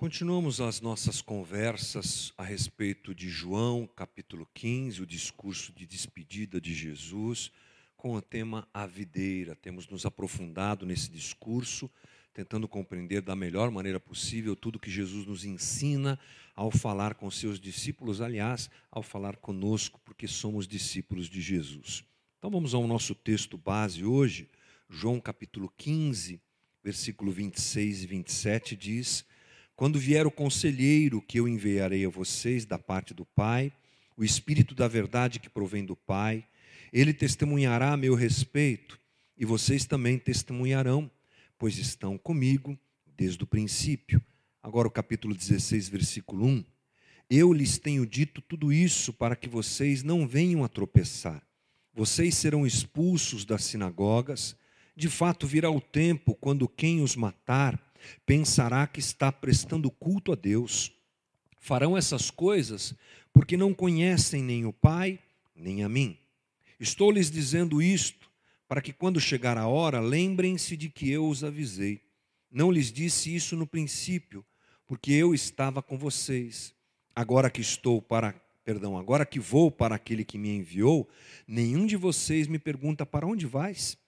Continuamos as nossas conversas a respeito de João, capítulo 15, o discurso de despedida de Jesus, com o tema A Videira. Temos nos aprofundado nesse discurso, tentando compreender da melhor maneira possível tudo que Jesus nos ensina ao falar com seus discípulos, aliás, ao falar conosco, porque somos discípulos de Jesus. Então vamos ao nosso texto base hoje, João capítulo 15, versículo 26 e 27 diz: quando vier o conselheiro que eu enviarei a vocês da parte do Pai, o Espírito da verdade que provém do Pai, ele testemunhará a meu respeito, e vocês também testemunharão, pois estão comigo desde o princípio. Agora o capítulo 16, versículo 1. Eu lhes tenho dito tudo isso para que vocês não venham a tropeçar. Vocês serão expulsos das sinagogas. De fato, virá o tempo quando quem os matar pensará que está prestando culto a Deus. Farão essas coisas porque não conhecem nem o Pai, nem a mim. Estou lhes dizendo isto para que, quando chegar a hora, lembrem-se de que eu os avisei. Não lhes disse isso no princípio, porque eu estava com vocês. Agora que estou para, perdão, agora que vou para aquele que me enviou, nenhum de vocês me pergunta para onde vais?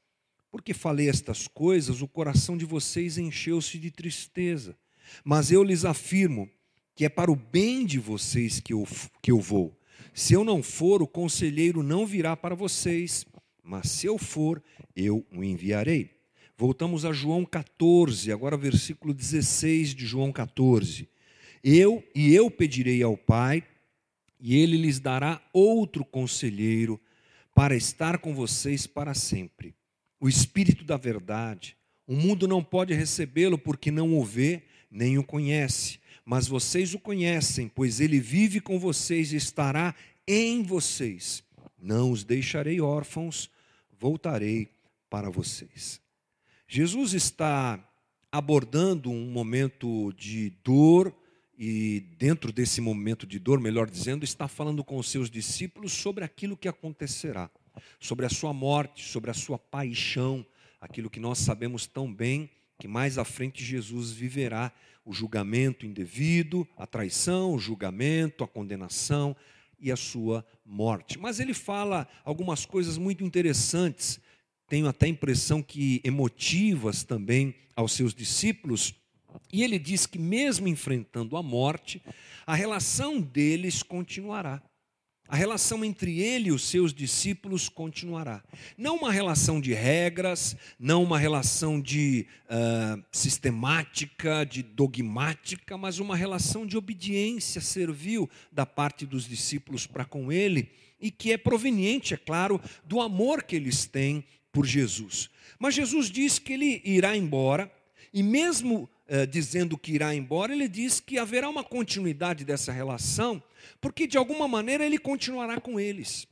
Porque falei estas coisas, o coração de vocês encheu-se de tristeza. Mas eu lhes afirmo que é para o bem de vocês que eu, que eu vou. Se eu não for, o conselheiro não virá para vocês, mas se eu for, eu o enviarei. Voltamos a João 14, agora versículo 16 de João 14. Eu e eu pedirei ao Pai, e ele lhes dará outro conselheiro para estar com vocês para sempre o Espírito da verdade. O mundo não pode recebê-lo porque não o vê nem o conhece, mas vocês o conhecem, pois ele vive com vocês e estará em vocês. Não os deixarei órfãos, voltarei para vocês. Jesus está abordando um momento de dor e dentro desse momento de dor, melhor dizendo, está falando com os seus discípulos sobre aquilo que acontecerá sobre a sua morte, sobre a sua paixão, aquilo que nós sabemos tão bem, que mais à frente Jesus viverá o julgamento indevido, a traição, o julgamento, a condenação e a sua morte. Mas ele fala algumas coisas muito interessantes, tenho até a impressão que emotivas também aos seus discípulos, e ele diz que mesmo enfrentando a morte, a relação deles continuará a relação entre ele e os seus discípulos continuará. Não uma relação de regras, não uma relação de uh, sistemática, de dogmática, mas uma relação de obediência servil da parte dos discípulos para com ele e que é proveniente, é claro, do amor que eles têm por Jesus. Mas Jesus diz que ele irá embora e mesmo uh, dizendo que irá embora, ele diz que haverá uma continuidade dessa relação porque de alguma maneira ele continuará com eles.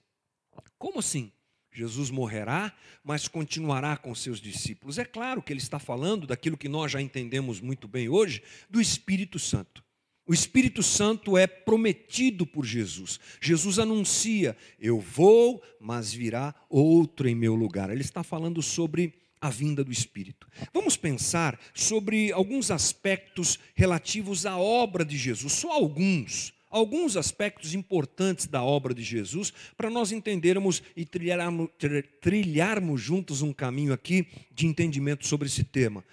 Como assim? Jesus morrerá, mas continuará com seus discípulos. É claro que ele está falando daquilo que nós já entendemos muito bem hoje, do Espírito Santo. O Espírito Santo é prometido por Jesus. Jesus anuncia: Eu vou, mas virá outro em meu lugar. Ele está falando sobre a vinda do Espírito. Vamos pensar sobre alguns aspectos relativos à obra de Jesus, só alguns alguns aspectos importantes da obra de Jesus para nós entendermos e trilharmos, trilharmos juntos um caminho aqui de entendimento sobre esse tema.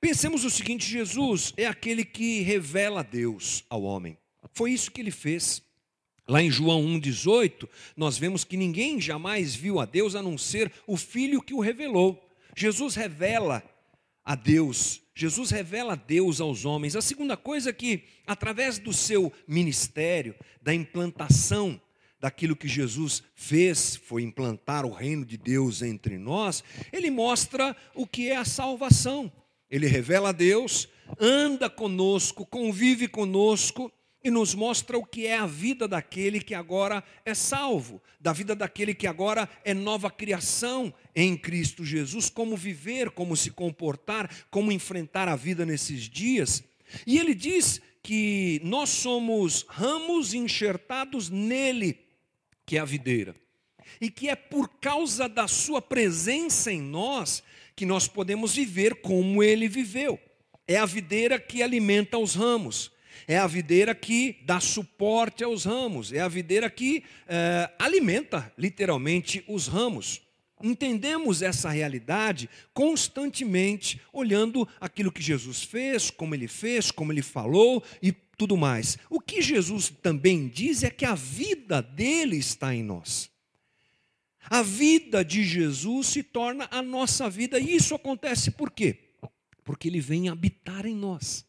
Pensemos o seguinte: Jesus é aquele que revela Deus ao homem. Foi isso que ele fez. Lá em João 1,18, nós vemos que ninguém jamais viu a Deus a não ser o Filho que o revelou. Jesus revela a Deus Jesus revela Deus aos homens. A segunda coisa é que, através do seu ministério, da implantação daquilo que Jesus fez, foi implantar o reino de Deus entre nós, ele mostra o que é a salvação. Ele revela a Deus, anda conosco, convive conosco e nos mostra o que é a vida daquele que agora é salvo, da vida daquele que agora é nova criação em Cristo Jesus, como viver, como se comportar, como enfrentar a vida nesses dias. E ele diz que nós somos ramos enxertados nele, que é a videira, e que é por causa da sua presença em nós que nós podemos viver como ele viveu. É a videira que alimenta os ramos É a videira que dá suporte aos ramos, é a videira que é, alimenta literalmente os ramos. Entendemos essa realidade constantemente, olhando aquilo que Jesus fez, como ele fez, como ele falou e tudo mais. O que Jesus também diz é que a vida dele está em nós. A vida de Jesus se torna a nossa vida, e isso acontece por quê? Porque ele vem habitar em nós.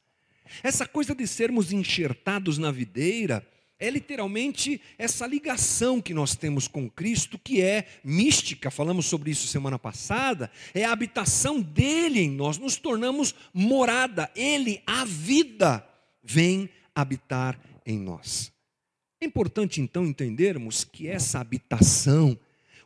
Essa coisa de sermos enxertados na videira é literalmente essa ligação que nós temos com Cristo, que é mística, falamos sobre isso semana passada, é a habitação dele em nós, nos tornamos morada, ele, a vida, vem habitar em nós. É importante então entendermos que essa habitação,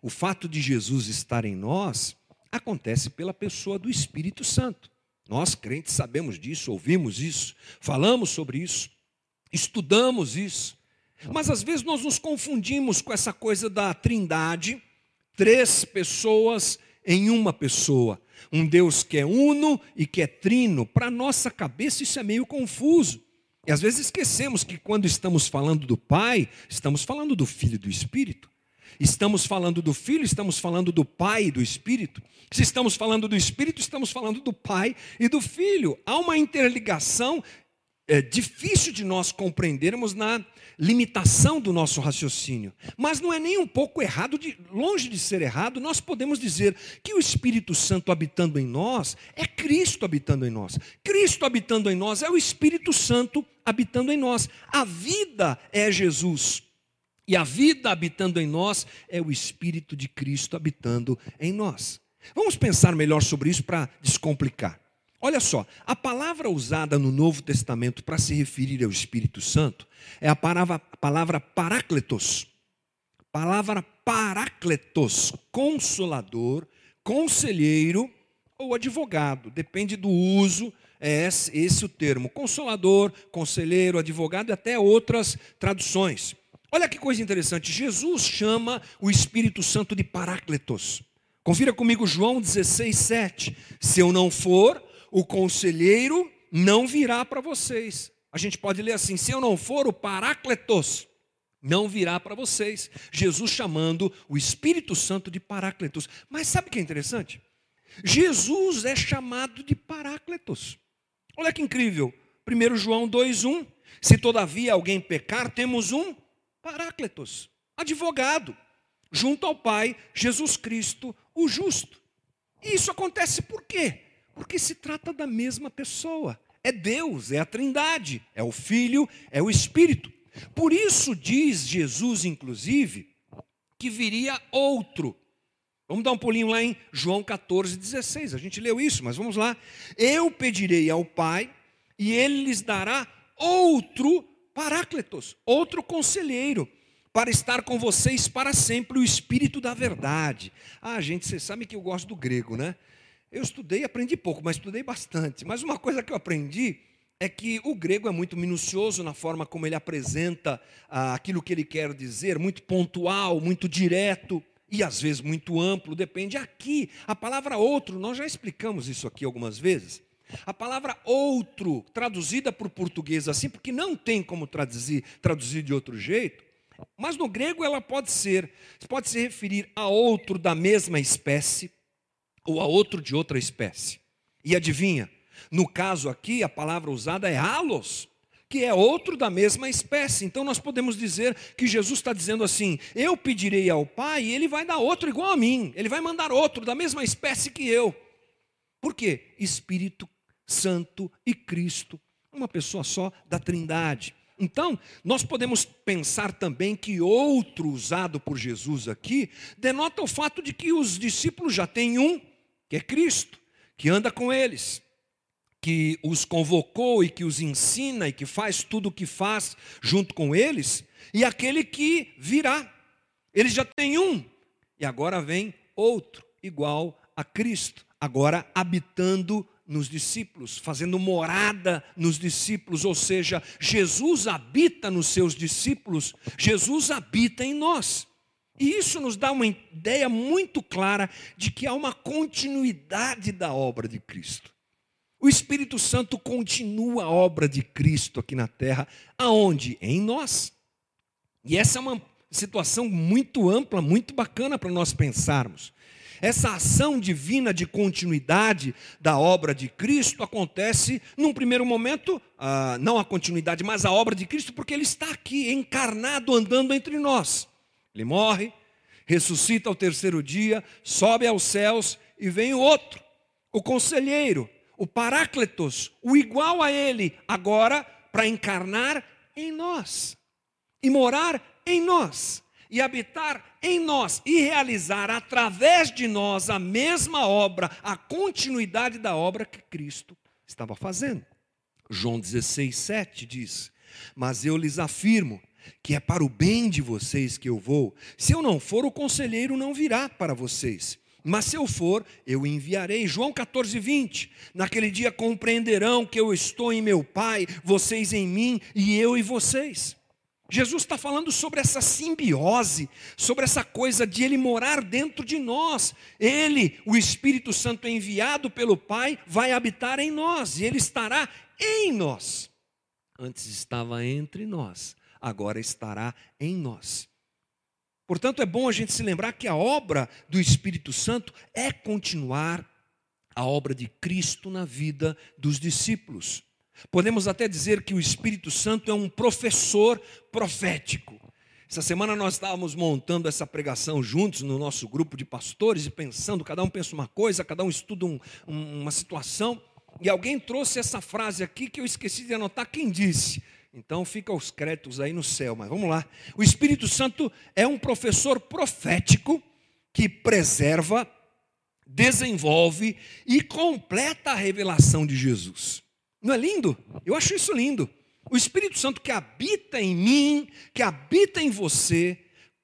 o fato de Jesus estar em nós, acontece pela pessoa do Espírito Santo. Nós, crentes, sabemos disso, ouvimos isso, falamos sobre isso, estudamos isso. Mas às vezes nós nos confundimos com essa coisa da trindade, três pessoas em uma pessoa. Um Deus que é uno e que é trino. Para nossa cabeça isso é meio confuso. E às vezes esquecemos que quando estamos falando do Pai, estamos falando do Filho e do Espírito. Estamos falando do Filho, estamos falando do Pai e do Espírito. Se estamos falando do Espírito, estamos falando do Pai e do Filho. Há uma interligação é, difícil de nós compreendermos na limitação do nosso raciocínio. Mas não é nem um pouco errado, de, longe de ser errado, nós podemos dizer que o Espírito Santo habitando em nós é Cristo habitando em nós. Cristo habitando em nós é o Espírito Santo habitando em nós. A vida é Jesus. E a vida habitando em nós é o Espírito de Cristo habitando em nós. Vamos pensar melhor sobre isso para descomplicar. Olha só, a palavra usada no Novo Testamento para se referir ao Espírito Santo é a palavra, a palavra parácletos. Palavra parácletos, consolador, conselheiro ou advogado, depende do uso, é esse, esse o termo. Consolador, conselheiro, advogado e até outras traduções. Olha que coisa interessante, Jesus chama o Espírito Santo de parácletos. Confira comigo João 16, 7. Se eu não for, o conselheiro não virá para vocês. A gente pode ler assim: se eu não for, o Parácletos não virá para vocês. Jesus chamando o Espírito Santo de Parácletos. Mas sabe o que é interessante? Jesus é chamado de Parácletos. Olha que incrível. 1 João 2,1. Se todavia alguém pecar, temos um Parácletos, advogado, junto ao Pai, Jesus Cristo, o justo. E isso acontece por quê? Porque se trata da mesma pessoa. É Deus, é a Trindade, é o Filho, é o Espírito. Por isso diz Jesus, inclusive, que viria outro. Vamos dar um pulinho lá em João 14, 16. A gente leu isso, mas vamos lá. Eu pedirei ao Pai, e ele lhes dará outro Paráclitos, outro conselheiro, para estar com vocês para sempre, o Espírito da Verdade. Ah, gente, vocês sabem que eu gosto do grego, né? Eu estudei, aprendi pouco, mas estudei bastante. Mas uma coisa que eu aprendi é que o grego é muito minucioso na forma como ele apresenta ah, aquilo que ele quer dizer, muito pontual, muito direto e às vezes muito amplo, depende. Aqui, a palavra outro, nós já explicamos isso aqui algumas vezes. A palavra outro, traduzida por português assim, porque não tem como traduzir, traduzir de outro jeito, mas no grego ela pode ser, pode se referir a outro da mesma espécie, ou a outro de outra espécie. E adivinha? No caso aqui, a palavra usada é halos, que é outro da mesma espécie. Então nós podemos dizer que Jesus está dizendo assim: Eu pedirei ao Pai e ele vai dar outro igual a mim, ele vai mandar outro da mesma espécie que eu. Por quê? Espírito Santo e Cristo, uma pessoa só da Trindade. Então, nós podemos pensar também que outro usado por Jesus aqui denota o fato de que os discípulos já têm um que é Cristo, que anda com eles, que os convocou e que os ensina e que faz tudo o que faz junto com eles, e aquele que virá. Eles já têm um, e agora vem outro, igual a Cristo, agora habitando nos discípulos, fazendo morada nos discípulos, ou seja, Jesus habita nos seus discípulos, Jesus habita em nós. E isso nos dá uma ideia muito clara de que há uma continuidade da obra de Cristo. O Espírito Santo continua a obra de Cristo aqui na terra, aonde? Em nós. E essa é uma situação muito ampla, muito bacana para nós pensarmos. Essa ação divina de continuidade da obra de Cristo acontece, num primeiro momento, ah, não a continuidade, mas a obra de Cristo, porque Ele está aqui, encarnado, andando entre nós. Ele morre, ressuscita ao terceiro dia, sobe aos céus e vem o outro, o conselheiro, o Paráclitos, o igual a Ele, agora para encarnar em nós e morar em nós e habitar em nós e realizar através de nós a mesma obra, a continuidade da obra que Cristo estava fazendo. João 16, 7 diz: Mas eu lhes afirmo que é para o bem de vocês que eu vou. Se eu não for, o conselheiro não virá para vocês. Mas se eu for, eu enviarei. João 14, 20. Naquele dia compreenderão que eu estou em meu Pai, vocês em mim e eu em vocês. Jesus está falando sobre essa simbiose, sobre essa coisa de Ele morar dentro de nós. Ele, o Espírito Santo enviado pelo Pai, vai habitar em nós e Ele estará em nós. Antes estava entre nós, agora estará em nós. Portanto, é bom a gente se lembrar que a obra do Espírito Santo é continuar a obra de Cristo na vida dos discípulos. Podemos até dizer que o Espírito Santo é um professor profético. Essa semana nós estávamos montando essa pregação juntos no nosso grupo de pastores e pensando, cada um pensa uma coisa, cada um estuda um, uma situação. E alguém trouxe essa frase aqui que eu esqueci de anotar quem disse. Então fica os créditos aí no céu, mas vamos lá. O Espírito Santo é um professor profético que preserva, desenvolve e completa a revelação de Jesus. Não é lindo? Eu acho isso lindo. O Espírito Santo que habita em mim, que habita em você,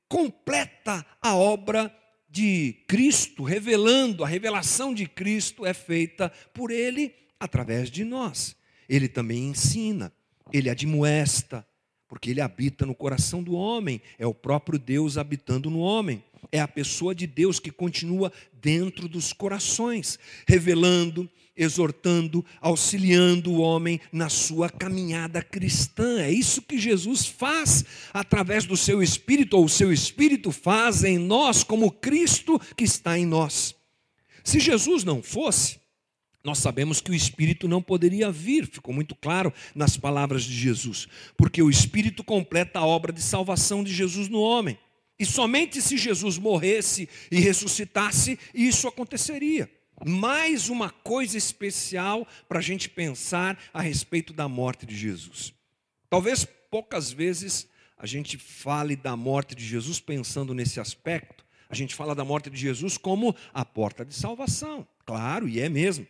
completa a obra de Cristo, revelando, a revelação de Cristo é feita por Ele através de nós. Ele também ensina, ele admoesta, porque ele habita no coração do homem, é o próprio Deus habitando no homem. É a pessoa de Deus que continua dentro dos corações, revelando, exortando, auxiliando o homem na sua caminhada cristã. É isso que Jesus faz através do seu Espírito, ou o seu Espírito faz em nós, como Cristo que está em nós. Se Jesus não fosse, nós sabemos que o Espírito não poderia vir, ficou muito claro nas palavras de Jesus, porque o Espírito completa a obra de salvação de Jesus no homem. E somente se Jesus morresse e ressuscitasse, isso aconteceria. Mais uma coisa especial para a gente pensar a respeito da morte de Jesus. Talvez poucas vezes a gente fale da morte de Jesus pensando nesse aspecto. A gente fala da morte de Jesus como a porta de salvação. Claro, e é mesmo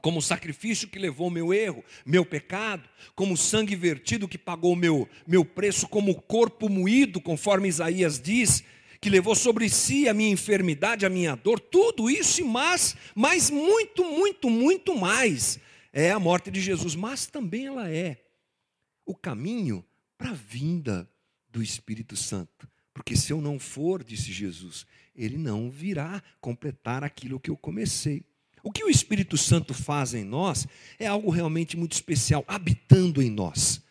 como o sacrifício que levou meu erro, meu pecado, como o sangue vertido que pagou meu, meu preço, como o corpo moído, conforme Isaías diz, que levou sobre si a minha enfermidade, a minha dor, tudo isso e mais, mas muito, muito, muito mais é a morte de Jesus, mas também ela é o caminho para a vinda do Espírito Santo. Porque se eu não for, disse Jesus, ele não virá completar aquilo que eu comecei. O que o Espírito Santo faz em nós é algo realmente muito especial, habitando em nós.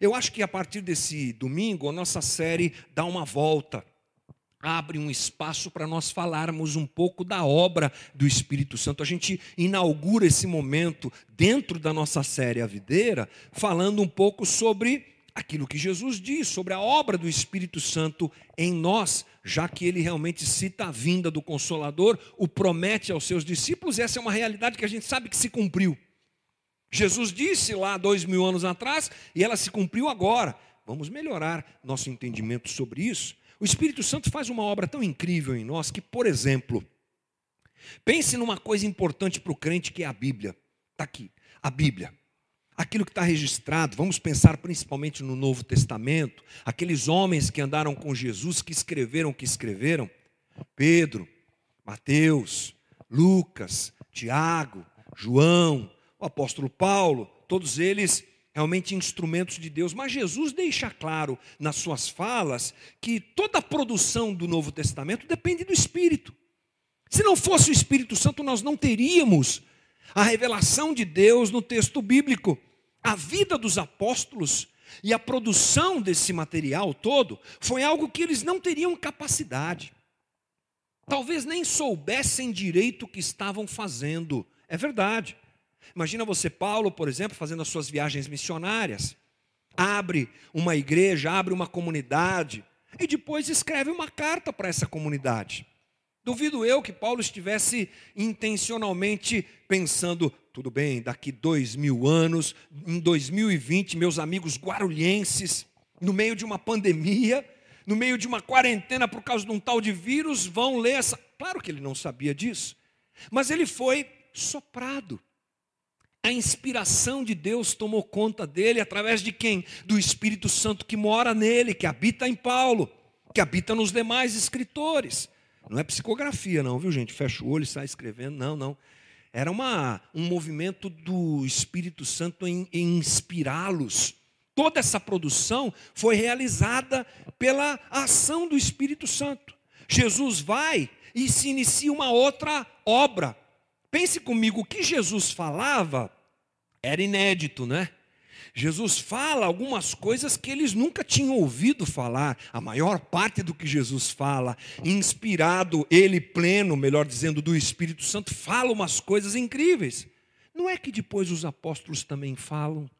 Eu acho que a partir desse domingo, a nossa série dá uma volta, abre um espaço para nós falarmos um pouco da obra do Espírito Santo. A gente inaugura esse momento dentro da nossa série A Videira, falando um pouco sobre aquilo que Jesus diz sobre a obra do Espírito Santo em nós, já que ele realmente cita a vinda do Consolador, o promete aos seus discípulos, essa é uma realidade que a gente sabe que se cumpriu. Jesus disse lá dois mil anos atrás e ela se cumpriu agora. Vamos melhorar nosso entendimento sobre isso. O Espírito Santo faz uma obra tão incrível em nós que, por exemplo, pense numa coisa importante para o crente que é a Bíblia. Está aqui, a Bíblia aquilo que está registrado, vamos pensar principalmente no Novo Testamento, aqueles homens que andaram com Jesus, que escreveram o que escreveram, Pedro, Mateus, Lucas, Tiago, João, o apóstolo Paulo, todos eles realmente instrumentos de Deus, mas Jesus deixa claro nas suas falas que toda a produção do Novo Testamento depende do Espírito. Se não fosse o Espírito Santo, nós não teríamos a revelação de Deus no texto bíblico. A vida dos apóstolos e a produção desse material todo foi algo que eles não teriam capacidade. Talvez nem soubessem direito o que estavam fazendo. É verdade. Imagina você, Paulo, por exemplo, fazendo as suas viagens missionárias. Abre uma igreja, abre uma comunidade e depois escreve uma carta para essa comunidade. Duvido eu que Paulo estivesse intencionalmente pensando, tudo bem, daqui dois mil anos, em 2020, meus amigos guarulhenses, no meio de uma pandemia, no meio de uma quarentena por causa de um tal de vírus, vão ler essa. Claro que ele não sabia disso, mas ele foi soprado. A inspiração de Deus tomou conta dele através de quem? Do Espírito Santo que mora nele, que habita em Paulo, que habita nos demais escritores. Não é psicografia, não, viu, gente? Fecha o olho e sai escrevendo. Não, não. Era uma, um movimento do Espírito Santo em, em inspirá-los. Toda essa produção foi realizada pela ação do Espírito Santo. Jesus vai e se inicia uma outra obra. Pense comigo, o que Jesus falava era inédito, né? Jesus fala algumas coisas que eles nunca tinham ouvido falar. A maior parte do que Jesus fala, inspirado, ele pleno, melhor dizendo, do Espírito Santo, fala umas coisas incríveis. Não é que depois os apóstolos também falam?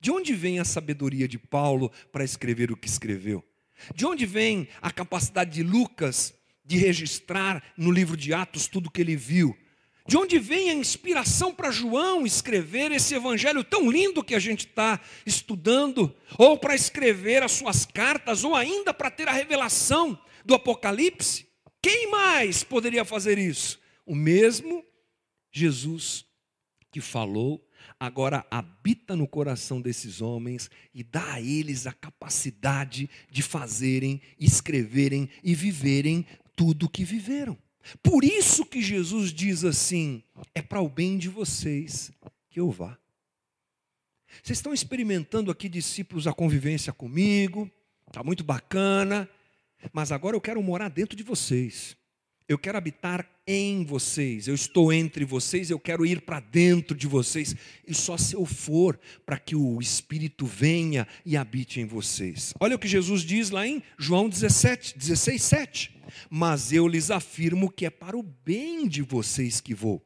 De onde vem a sabedoria de Paulo para escrever o que escreveu? De onde vem a capacidade de Lucas de registrar no livro de Atos tudo o que ele viu? De onde vem a inspiração para João escrever esse evangelho tão lindo que a gente está estudando? Ou para escrever as suas cartas, ou ainda para ter a revelação do Apocalipse? Quem mais poderia fazer isso? O mesmo Jesus que falou, agora habita no coração desses homens e dá a eles a capacidade de fazerem, escreverem e viverem tudo o que viveram. Por isso que Jesus diz assim: é para o bem de vocês que eu vá. Vocês estão experimentando aqui, discípulos, a convivência comigo, está muito bacana, mas agora eu quero morar dentro de vocês. Eu quero habitar em vocês, eu estou entre vocês, eu quero ir para dentro de vocês, e só se eu for para que o Espírito venha e habite em vocês. Olha o que Jesus diz lá em João 17, 16, 7. Mas eu lhes afirmo que é para o bem de vocês que vou.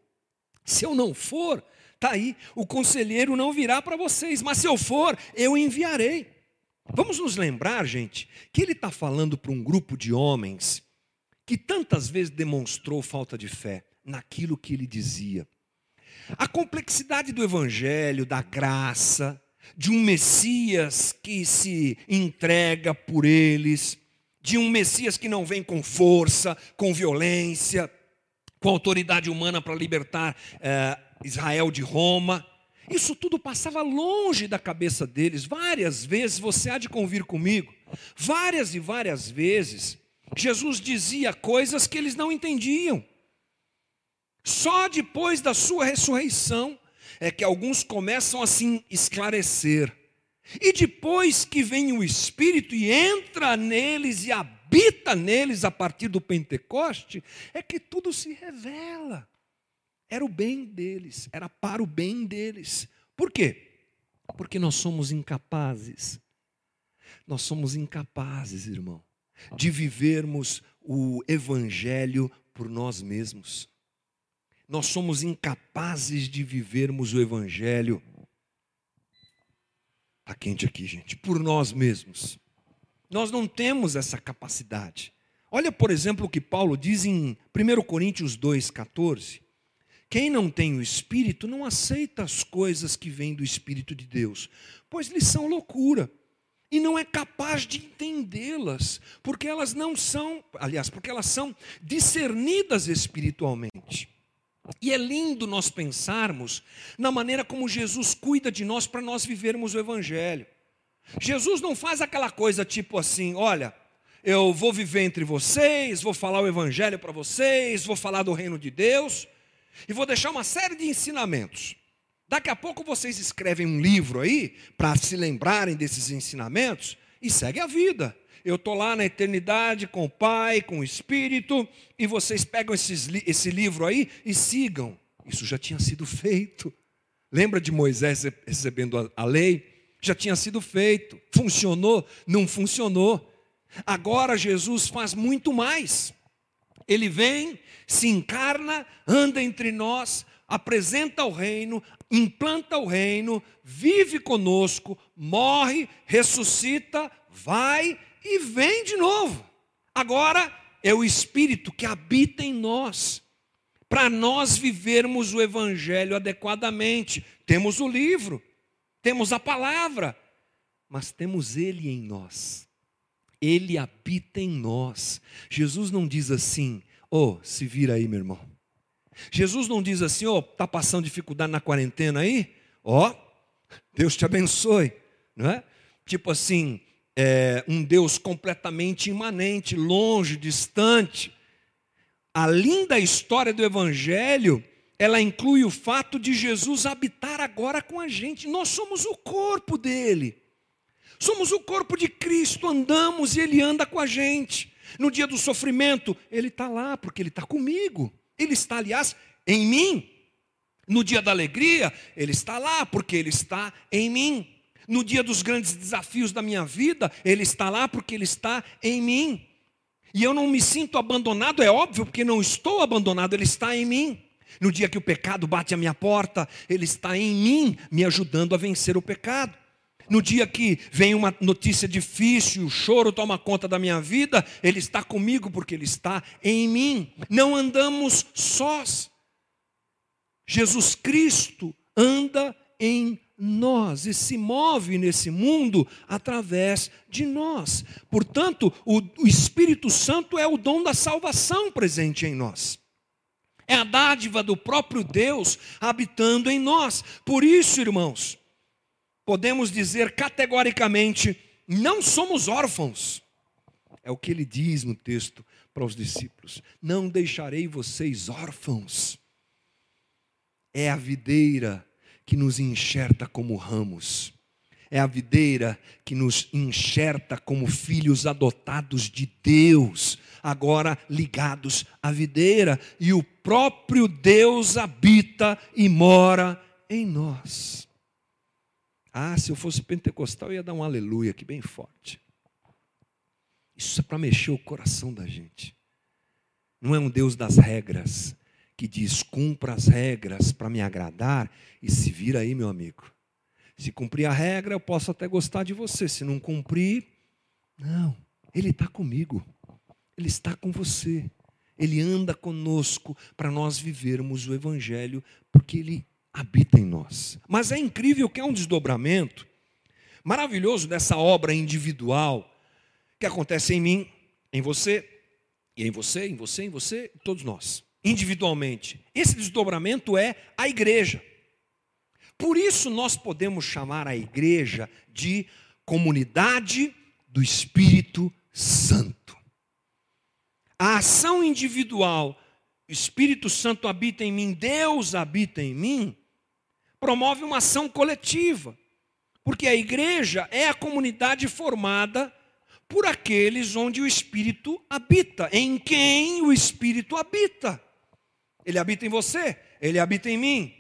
Se eu não for, está aí, o conselheiro não virá para vocês, mas se eu for, eu enviarei. Vamos nos lembrar, gente, que ele está falando para um grupo de homens que tantas vezes demonstrou falta de fé naquilo que ele dizia. A complexidade do evangelho, da graça, de um Messias que se entrega por eles, de um Messias que não vem com força, com violência, com autoridade humana para libertar eh, Israel de Roma. Isso tudo passava longe da cabeça deles. Várias vezes, você há de convir comigo, várias e várias vezes, Jesus dizia coisas que eles não entendiam. Só depois da sua ressurreição é que alguns começam a se esclarecer. E depois que vem o Espírito e entra neles e habita neles a partir do Pentecoste, é que tudo se revela. Era o bem deles, era para o bem deles. Por quê? Porque nós somos incapazes. Nós somos incapazes, irmão de vivermos o Evangelho por nós mesmos. Nós somos incapazes de vivermos o Evangelho. Está quente aqui, gente, por nós mesmos. Nós não temos essa capacidade. Olha, por exemplo, o que Paulo diz em 1 Coríntios 2,14. Quem não tem o Espírito não aceita as coisas que vêm do Espírito de Deus, pois lhes são loucura e não é capaz de entendê-las, porque elas não são, aliás, porque elas são discernidas espiritualmente. E é lindo nós pensarmos na maneira como Jesus cuida de nós para nós vivermos o Evangelho. Jesus não faz aquela coisa tipo assim: olha, eu vou viver entre vocês, vou falar o Evangelho para vocês, vou falar do reino de Deus, e vou deixar uma série de ensinamentos. Daqui a pouco vocês escrevem um livro aí, para se lembrarem desses ensinamentos, e segue a vida. Eu estou lá na eternidade com o Pai, com o Espírito, e vocês pegam esses, esse livro aí e sigam. Isso já tinha sido feito. Lembra de Moisés recebendo a lei? Já tinha sido feito. Funcionou? Não funcionou. Agora Jesus faz muito mais. Ele vem, se encarna, anda entre nós, apresenta o reino, implanta o reino, vive conosco, morre, ressuscita, vai e vem de novo. Agora é o Espírito que habita em nós, para nós vivermos o Evangelho adequadamente. Temos o livro, temos a palavra, mas temos Ele em nós. Ele habita em nós. Jesus não diz assim, oh, se vira aí, meu irmão. Jesus não diz assim, ó, oh, está passando dificuldade na quarentena aí? Ó, oh, Deus te abençoe, não é? Tipo assim, é, um Deus completamente imanente, longe, distante. A linda história do Evangelho, ela inclui o fato de Jesus habitar agora com a gente. Nós somos o corpo dele. Somos o corpo de Cristo, andamos e Ele anda com a gente. No dia do sofrimento, Ele está lá, porque Ele está comigo. Ele está, aliás, em mim. No dia da alegria, Ele está lá, porque Ele está em mim. No dia dos grandes desafios da minha vida, Ele está lá, porque Ele está em mim. E eu não me sinto abandonado, é óbvio, porque não estou abandonado, Ele está em mim. No dia que o pecado bate à minha porta, Ele está em mim, me ajudando a vencer o pecado. No dia que vem uma notícia difícil, o choro toma conta da minha vida, Ele está comigo porque Ele está em mim. Não andamos sós. Jesus Cristo anda em nós e se move nesse mundo através de nós. Portanto, o, Espírito Santo é o dom da salvação presente em nós. É a dádiva do próprio Deus habitando em nós. Por isso, irmãos, podemos dizer categoricamente: não somos órfãos. É o que ele diz no texto para os discípulos: Não deixarei vocês órfãos. É a videira que nos enxerta como ramos. É a videira que nos enxerta como filhos adotados de Deus, agora ligados à videira, e o próprio Deus habita e mora em nós. Ah, se eu fosse pentecostal, eu ia dar um aleluia aqui bem forte. Isso é para mexer o coração da gente. Não é um Deus das regras, que diz: cumpra as regras para me agradar, e se vira aí, meu amigo. Se cumprir a regra, eu posso até gostar de você. Se não cumprir, não. Ele está comigo. Ele está com você. Ele anda conosco para nós vivermos o Evangelho, porque Ele habita em nós. Mas é incrível que é um desdobramento maravilhoso dessa obra individual que acontece em mim, em você, e em você, em você, em você, todos nós, individualmente. Esse desdobramento é a igreja. Por isso nós podemos chamar a igreja de comunidade do Espírito Santo. A ação individual, Espírito Santo habita em mim, Deus habita em mim, promove uma ação coletiva. Porque a igreja é a comunidade formada por aqueles onde o Espírito habita, em quem o Espírito habita. Ele habita em você, ele habita em mim.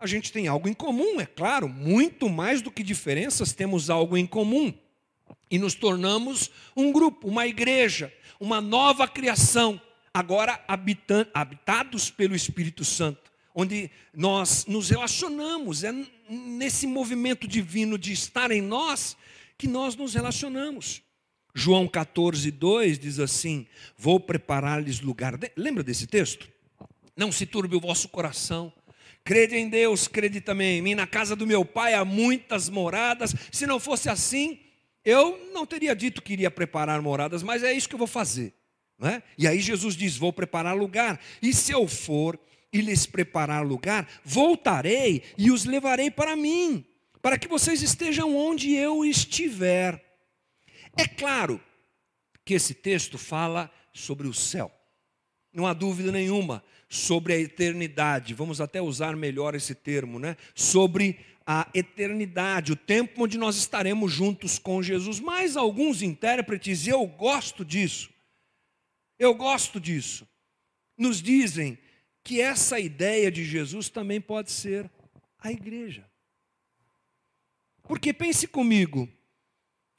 A gente tem algo em comum, é claro, muito mais do que diferenças, temos algo em comum. E nos tornamos um grupo, uma igreja, uma nova criação, agora habitados pelo Espírito Santo onde nós nos relacionamos, é nesse movimento divino de estar em nós que nós nos relacionamos. João 14, 2 diz assim: Vou preparar-lhes lugar. Lembra desse texto? Não se turbe o vosso coração. Crede em Deus, crede também em mim. Na casa do meu pai há muitas moradas. Se não fosse assim, eu não teria dito que iria preparar moradas, mas é isso que eu vou fazer. Não é? E aí Jesus diz: Vou preparar lugar. E se eu for e lhes preparar lugar, voltarei e os levarei para mim, para que vocês estejam onde eu estiver. É claro que esse texto fala sobre o céu, não há dúvida nenhuma sobre a eternidade, vamos até usar melhor esse termo, né? Sobre a eternidade, o tempo onde nós estaremos juntos com Jesus. Mas alguns intérpretes, e eu gosto disso, eu gosto disso, nos dizem que essa ideia de Jesus também pode ser a igreja. Porque pense comigo,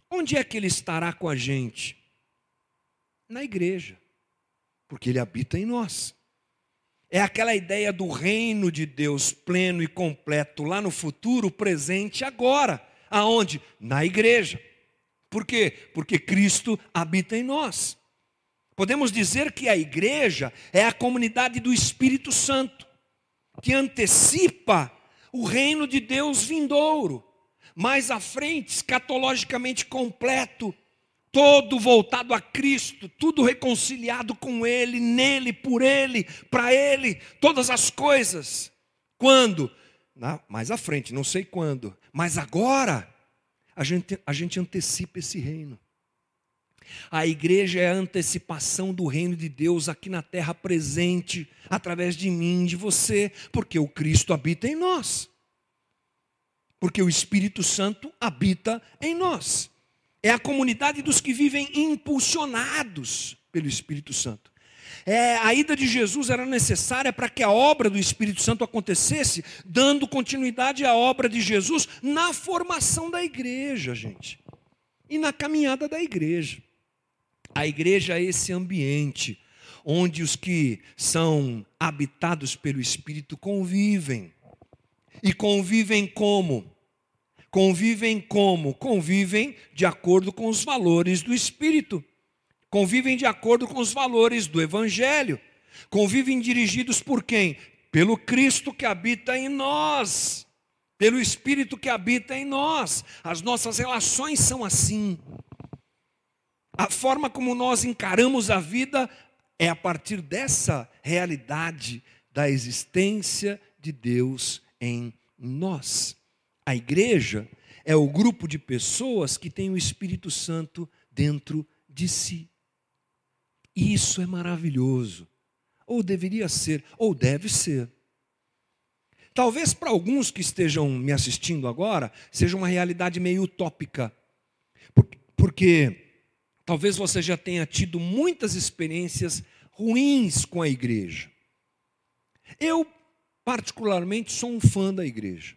onde é que ele estará com a gente? Na igreja, porque ele habita em nós. É aquela ideia do reino de Deus pleno e completo lá no futuro, presente agora. Aonde? Na igreja. Por quê? Porque Cristo habita em nós. Podemos dizer que a igreja é a comunidade do Espírito Santo, que antecipa o reino de Deus vindouro, mais à frente, escatologicamente completo, todo voltado a Cristo, tudo reconciliado com Ele, nele, por Ele, para Ele, todas as coisas. Quando? Na, mais à frente, não sei quando, mas agora a gente, a gente antecipa esse reino. A igreja é a antecipação do reino de Deus aqui na terra presente, através de mim, de você, porque o Cristo habita em nós. Porque o Espírito Santo habita em nós. É a comunidade dos que vivem impulsionados pelo Espírito Santo. É, a ida de Jesus era necessária para que a obra do Espírito Santo acontecesse, dando continuidade à obra de Jesus na formação da igreja, gente, e na caminhada da igreja. A igreja é esse ambiente onde os que são habitados pelo Espírito convivem. E convivem como? Convivem como? Convivem de acordo com os valores do Espírito. Convivem de acordo com os valores do Evangelho. Convivem dirigidos por quem? Pelo Cristo que habita em nós. Pelo Espírito que habita em nós. As nossas relações são assim. A forma como nós encaramos a vida é a partir dessa realidade da existência de Deus em nós. A igreja é o grupo de pessoas que tem o Espírito Santo dentro de si. E isso é maravilhoso. Ou deveria ser, ou deve ser. Talvez para alguns que estejam me assistindo agora, seja uma realidade meio utópica. Porque Talvez você já tenha tido muitas experiências ruins com a igreja. Eu, particularmente, sou um fã da igreja.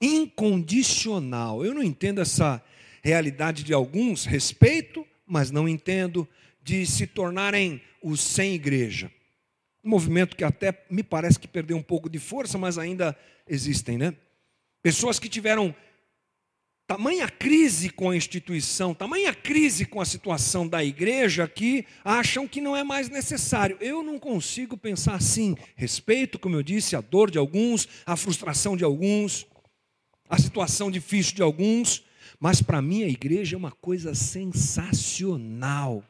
Incondicional. Eu não entendo essa realidade de alguns, respeito, mas não entendo, de se tornarem os sem igreja. Um movimento que até me parece que perdeu um pouco de força, mas ainda existem, né? Pessoas que tiveram tamanha crise com a instituição, tamanha crise com a situação da igreja que acham que não é mais necessário. Eu não consigo pensar assim. Respeito, como eu disse, a dor de alguns, a frustração de alguns, a situação difícil de alguns, mas para mim a igreja é uma coisa sensacional.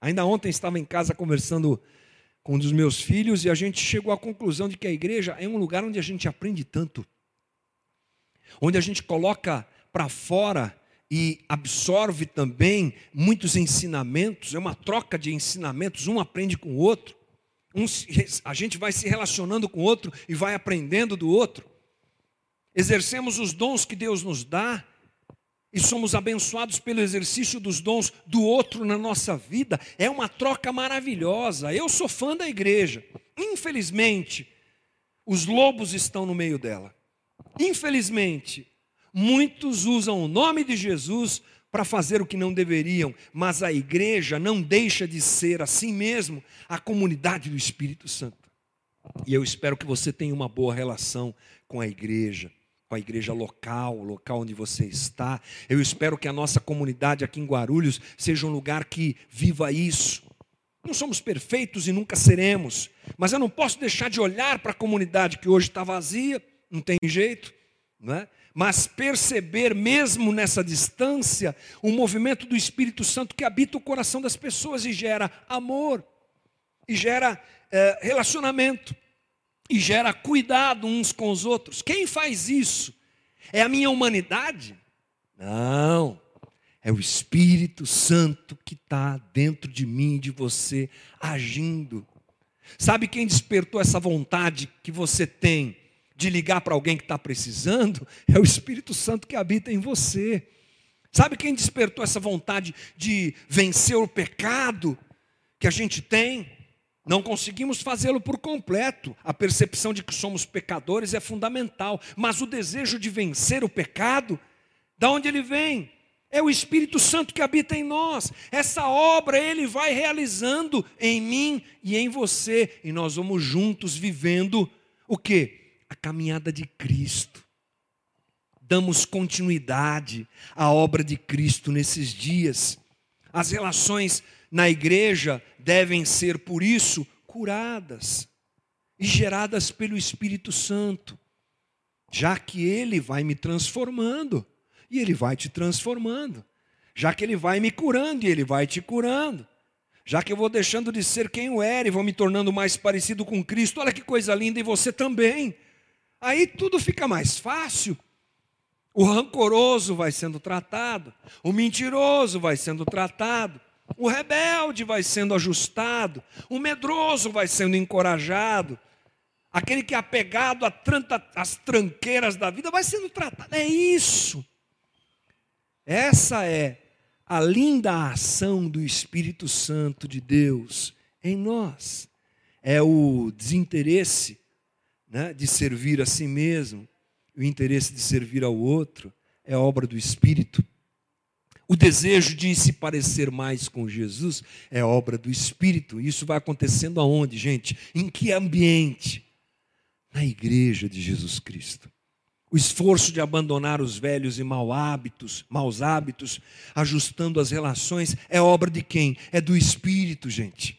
Ainda ontem estava em casa conversando com um dos meus filhos e a gente chegou à conclusão de que a igreja é um lugar onde a gente aprende tanto onde a gente coloca para fora e absorve também muitos ensinamentos, é uma troca de ensinamentos, um aprende com o outro, um, a gente vai se relacionando com o outro e vai aprendendo do outro. Exercemos os dons que Deus nos dá e somos abençoados pelo exercício dos dons do outro na nossa vida. É uma troca maravilhosa. Eu sou fã da igreja. Infelizmente, os lobos estão no meio dela. Infelizmente, muitos usam o nome de Jesus para fazer o que não deveriam, mas a igreja não deixa de ser assim mesmo a comunidade do Espírito Santo. E eu espero que você tenha uma boa relação com a igreja, com a igreja local, o local onde você está. Eu espero que a nossa comunidade aqui em Guarulhos seja um lugar que viva isso. Não somos perfeitos e nunca seremos, mas eu não posso deixar de olhar para a comunidade que hoje está vazia não tem jeito, não é? mas perceber mesmo nessa distância o movimento do Espírito Santo que habita o coração das pessoas e gera amor, e gera é, relacionamento, e gera cuidado uns com os outros. Quem faz isso? É a minha humanidade? Não, é o Espírito Santo que está dentro de mim e de você agindo. Sabe quem despertou essa vontade que você tem? De ligar para alguém que está precisando, é o Espírito Santo que habita em você. Sabe quem despertou essa vontade de vencer o pecado que a gente tem? Não conseguimos fazê-lo por completo. A percepção de que somos pecadores é fundamental, mas o desejo de vencer o pecado, da onde ele vem? É o Espírito Santo que habita em nós. Essa obra ele vai realizando em mim e em você, e nós vamos juntos vivendo o que? A caminhada de Cristo. Damos continuidade à obra de Cristo nesses dias. As relações na igreja devem ser, por isso, curadas e geradas pelo Espírito Santo, já que Ele vai me transformando e Ele vai te transformando, já que Ele vai me curando e Ele vai te curando, já que eu vou deixando de ser quem eu era e vou me tornando mais parecido com Cristo, olha que coisa linda, e você também. Aí tudo fica mais fácil. O rancoroso vai sendo tratado, o mentiroso vai sendo tratado, o rebelde vai sendo ajustado, o medroso vai sendo encorajado, aquele que é apegado às tranqueiras da vida vai sendo tratado. É isso. Essa é a linda ação do Espírito Santo de Deus em nós. É o desinteresse né, de servir a si mesmo, o interesse de servir ao outro, é obra do Espírito. O desejo de se parecer mais com Jesus é obra do Espírito. Isso vai acontecendo aonde, gente? Em que ambiente? Na igreja de Jesus Cristo. O esforço de abandonar os velhos e maus hábitos, maus hábitos, ajustando as relações, é obra de quem? É do Espírito, gente.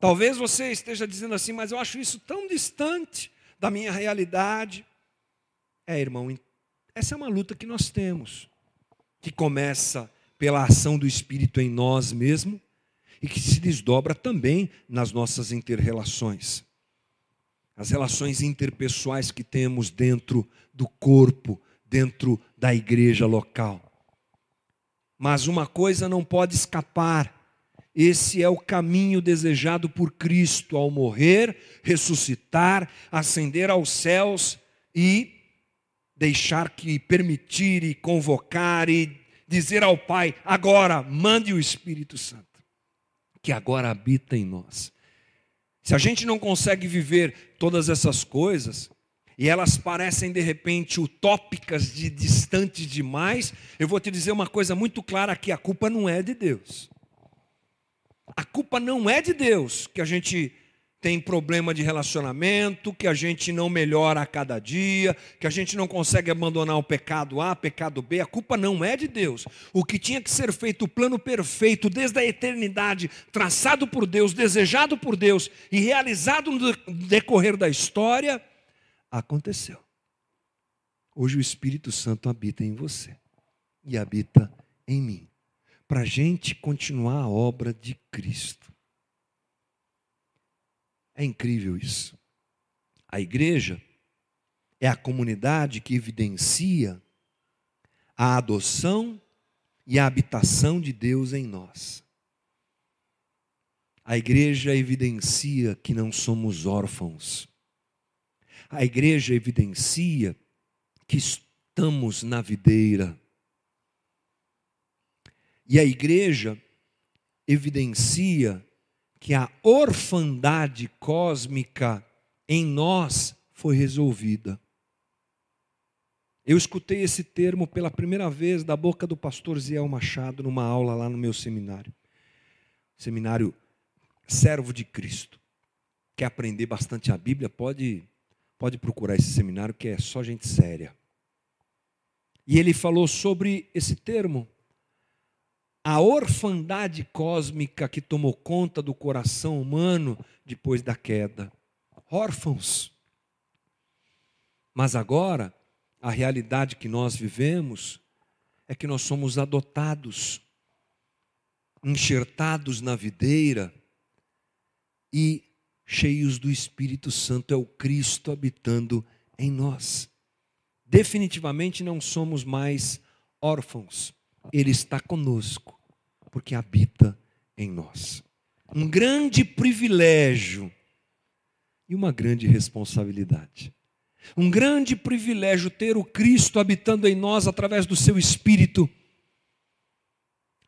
Talvez você esteja dizendo assim, mas eu acho isso tão distante da minha realidade. É, irmão, essa é uma luta que nós temos que começa pela ação do Espírito em nós mesmos e que se desdobra também nas nossas interrelações. As relações interpessoais que temos dentro do corpo, dentro da igreja local. Mas uma coisa não pode escapar: esse é o caminho desejado por Cristo ao morrer, ressuscitar, ascender aos céus e deixar que permitir e convocar e dizer ao Pai: agora mande o Espírito Santo, que agora habita em nós. Se a gente não consegue viver todas essas coisas, e elas parecem de repente utópicas de distantes demais, eu vou te dizer uma coisa muito clara aqui: a culpa não é de Deus. A culpa não é de Deus que a gente tem problema de relacionamento, que a gente não melhora a cada dia, que a gente não consegue abandonar o pecado A, pecado B, a culpa não é de Deus. O que tinha que ser feito, o plano perfeito desde a eternidade, traçado por Deus, desejado por Deus e realizado no decorrer da história, aconteceu. Hoje o Espírito Santo habita em você e habita em mim, para a gente continuar a obra de Cristo. É incrível isso. A igreja é a comunidade que evidencia a adoção e a habitação de Deus em nós. A igreja evidencia que não somos órfãos. A igreja evidencia que estamos na videira. E a igreja evidencia que a orfandade cósmica em nós foi resolvida. Eu escutei esse termo pela primeira vez da boca do pastor Ziel Machado numa aula lá no meu seminário. Seminário Servo de Cristo. Quer aprender bastante a Bíblia? Pode, pode procurar esse seminário que é só gente séria. E ele falou sobre esse termo, a orfandade cósmica que tomou conta do coração humano depois da queda. Órfãos. Mas agora, a realidade que nós vivemos é que nós somos adotados, enxertados na videira e cheios do Espírito Santo, é o Cristo habitando em nós. Definitivamente não somos mais órfãos ele está conosco, porque habita em nós. Um grande privilégio e uma grande responsabilidade. Um grande privilégio ter o Cristo habitando em nós através do seu Espírito.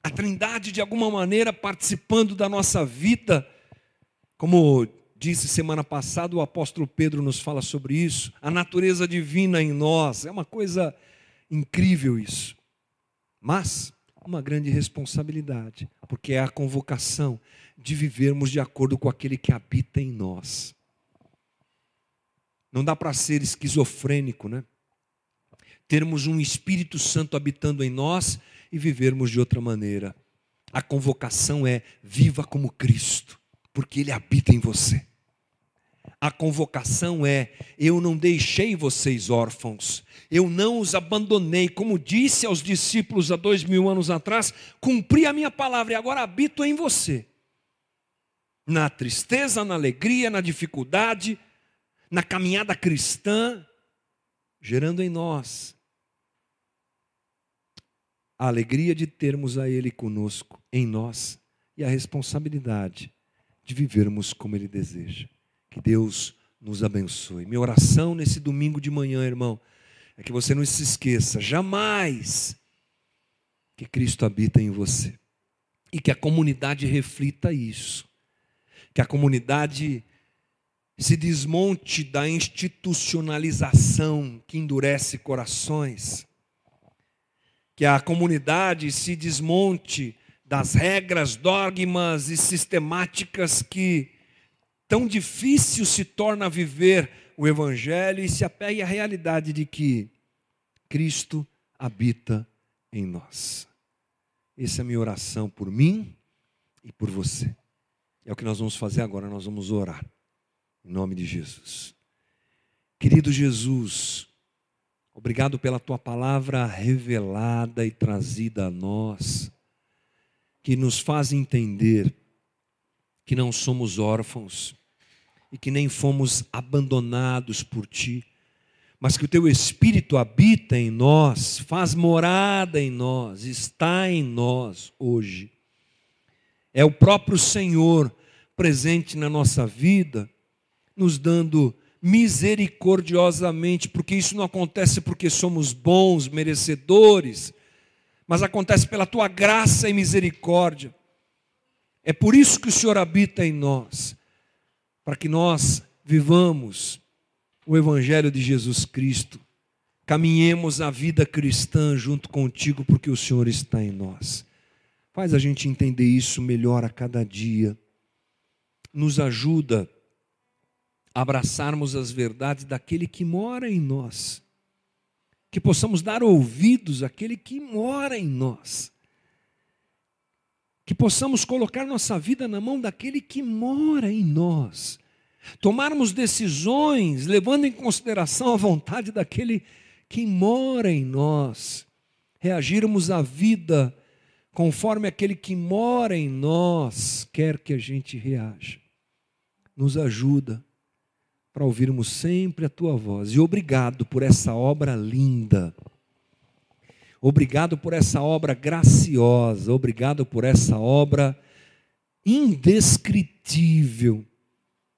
A Trindade, de alguma maneira, participando da nossa vida Como disse semana passada, o apóstolo Pedro nos fala sobre isso, a natureza divina em nós, é uma coisa incrível isso. Mas uma grande responsabilidade, porque é a convocação de vivermos de acordo com aquele que habita em nós. Não dá para ser esquizofrênico, né? Termos um Espírito Santo habitando em nós e vivermos de outra maneira. A convocação é: viva como Cristo, porque Ele habita em você. A convocação é: eu não deixei vocês órfãos, eu não os abandonei, como disse aos discípulos há dois mil anos atrás, cumpri a minha palavra e agora habito em você. Na tristeza, na alegria, na dificuldade, na caminhada cristã, gerando em nós a alegria de termos a Ele conosco, em nós, e a responsabilidade de vivermos como Ele deseja. Que Deus nos abençoe. Minha oração nesse domingo de manhã, irmão, é que você não se esqueça jamais que Cristo habita em você e que a comunidade reflita isso. Que a comunidade se desmonte da institucionalização que endurece corações que a comunidade se desmonte das regras, dogmas e sistemáticas que tão difícil se torna viver o Evangelho e se apegue à realidade de que Cristo habita em nós. Essa é a minha oração por mim e por você. É o que nós vamos fazer agora, nós vamos orar. Em nome de Jesus. Querido Jesus, Obrigado pela tua palavra revelada e trazida a nós, que nos faz entender que não somos órfãos e que nem fomos abandonados por ti, mas que o teu Espírito habita em nós, faz morada em nós, está em nós hoje. É o próprio Senhor presente na nossa vida, nos dando misericordiosamente, porque isso não acontece porque somos bons, merecedores, mas acontece pela tua graça e misericórdia. É por isso que o Senhor habita em nós, para que nós vivamos o Evangelho de Jesus Cristo, caminhemos a vida cristã junto contigo, porque o Senhor está em nós. Faz a gente entender isso melhor a cada dia. Nos ajuda abraçarmos as verdades daquele que mora em nós, que possamos dar ouvidos àquele que mora em nós, que possamos colocar nossa vida na mão daquele que mora em nós, tomarmos decisões levando em consideração a vontade daquele que mora em nós, reagirmos à vida conforme aquele que mora em nós quer que a gente reaja. Nos ajuda para ouvirmos sempre a tua voz. E obrigado por essa obra linda. Obrigado por essa obra graciosa. Obrigado por essa obra indescritível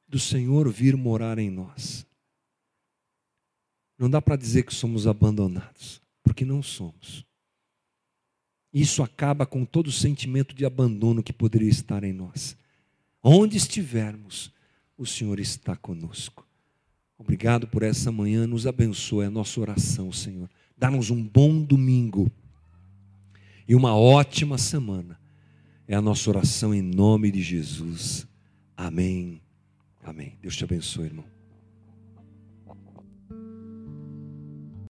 do Senhor vir morar em nós. Não dá para dizer que somos abandonados, porque não somos. Isso acaba com todo o sentimento de abandono que poderia estar em nós. Onde estivermos, o Senhor está conosco. Obrigado por essa manhã, nos abençoe a nossa oração, Senhor. Dá-nos um bom domingo e uma ótima semana. É a nossa oração em nome de Jesus. Amém. Amém. Deus te abençoe, irmão.